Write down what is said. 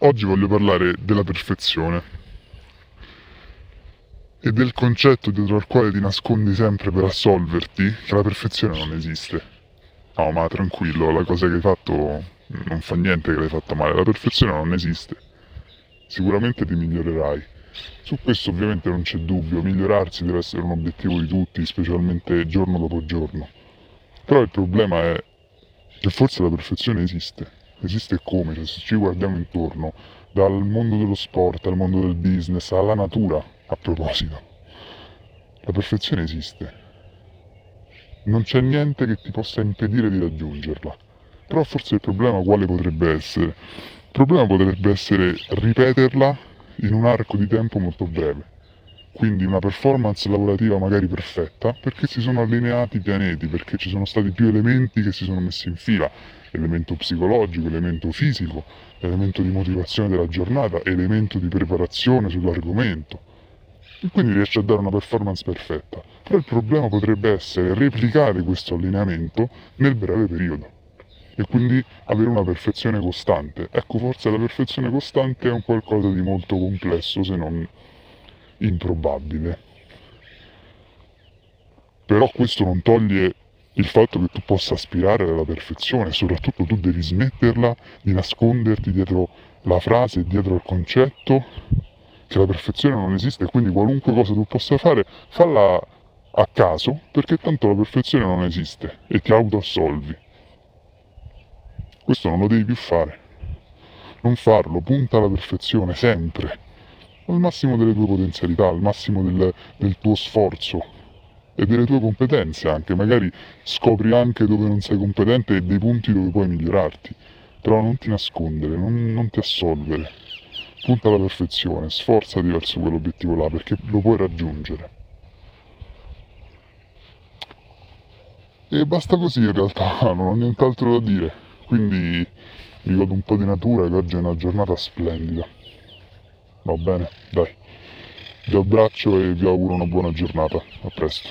Oggi voglio parlare della perfezione e del concetto dietro al quale ti nascondi sempre per assolverti che la perfezione non esiste. No, ma tranquillo, la cosa che hai fatto non fa niente che l'hai fatta male, la perfezione non esiste. Sicuramente ti migliorerai. Su questo ovviamente non c'è dubbio, migliorarsi deve essere un obiettivo di tutti, specialmente giorno dopo giorno. Però il problema è che forse la perfezione esiste esiste come, cioè, se ci guardiamo intorno, dal mondo dello sport al mondo del business, alla natura, a proposito. La perfezione esiste. Non c'è niente che ti possa impedire di raggiungerla. Però forse il problema quale potrebbe essere? Il problema potrebbe essere ripeterla in un arco di tempo molto breve. Quindi una performance lavorativa magari perfetta perché si sono allineati i pianeti, perché ci sono stati più elementi che si sono messi in fila elemento psicologico, elemento fisico, elemento di motivazione della giornata, elemento di preparazione sull'argomento. E quindi riesce a dare una performance perfetta. Però il problema potrebbe essere replicare questo allineamento nel breve periodo e quindi avere una perfezione costante. Ecco, forse la perfezione costante è un qualcosa di molto complesso se non improbabile. Però questo non toglie il fatto che tu possa aspirare alla perfezione, soprattutto tu devi smetterla di nasconderti dietro la frase, dietro il concetto che la perfezione non esiste e quindi qualunque cosa tu possa fare, falla a caso perché tanto la perfezione non esiste e ti autoassolvi. Questo non lo devi più fare. Non farlo, punta alla perfezione sempre, al massimo delle tue potenzialità, al massimo del, del tuo sforzo, e delle tue competenze anche, magari scopri anche dove non sei competente e dei punti dove puoi migliorarti, però non ti nascondere, non, non ti assolvere, punta alla perfezione, sforzati verso quell'obiettivo là perché lo puoi raggiungere. E basta così in realtà, non ho nient'altro da dire, quindi vi godo un po' di natura che oggi è una giornata splendida. Va bene, dai. Vi abbraccio e vi auguro una buona giornata. A presto.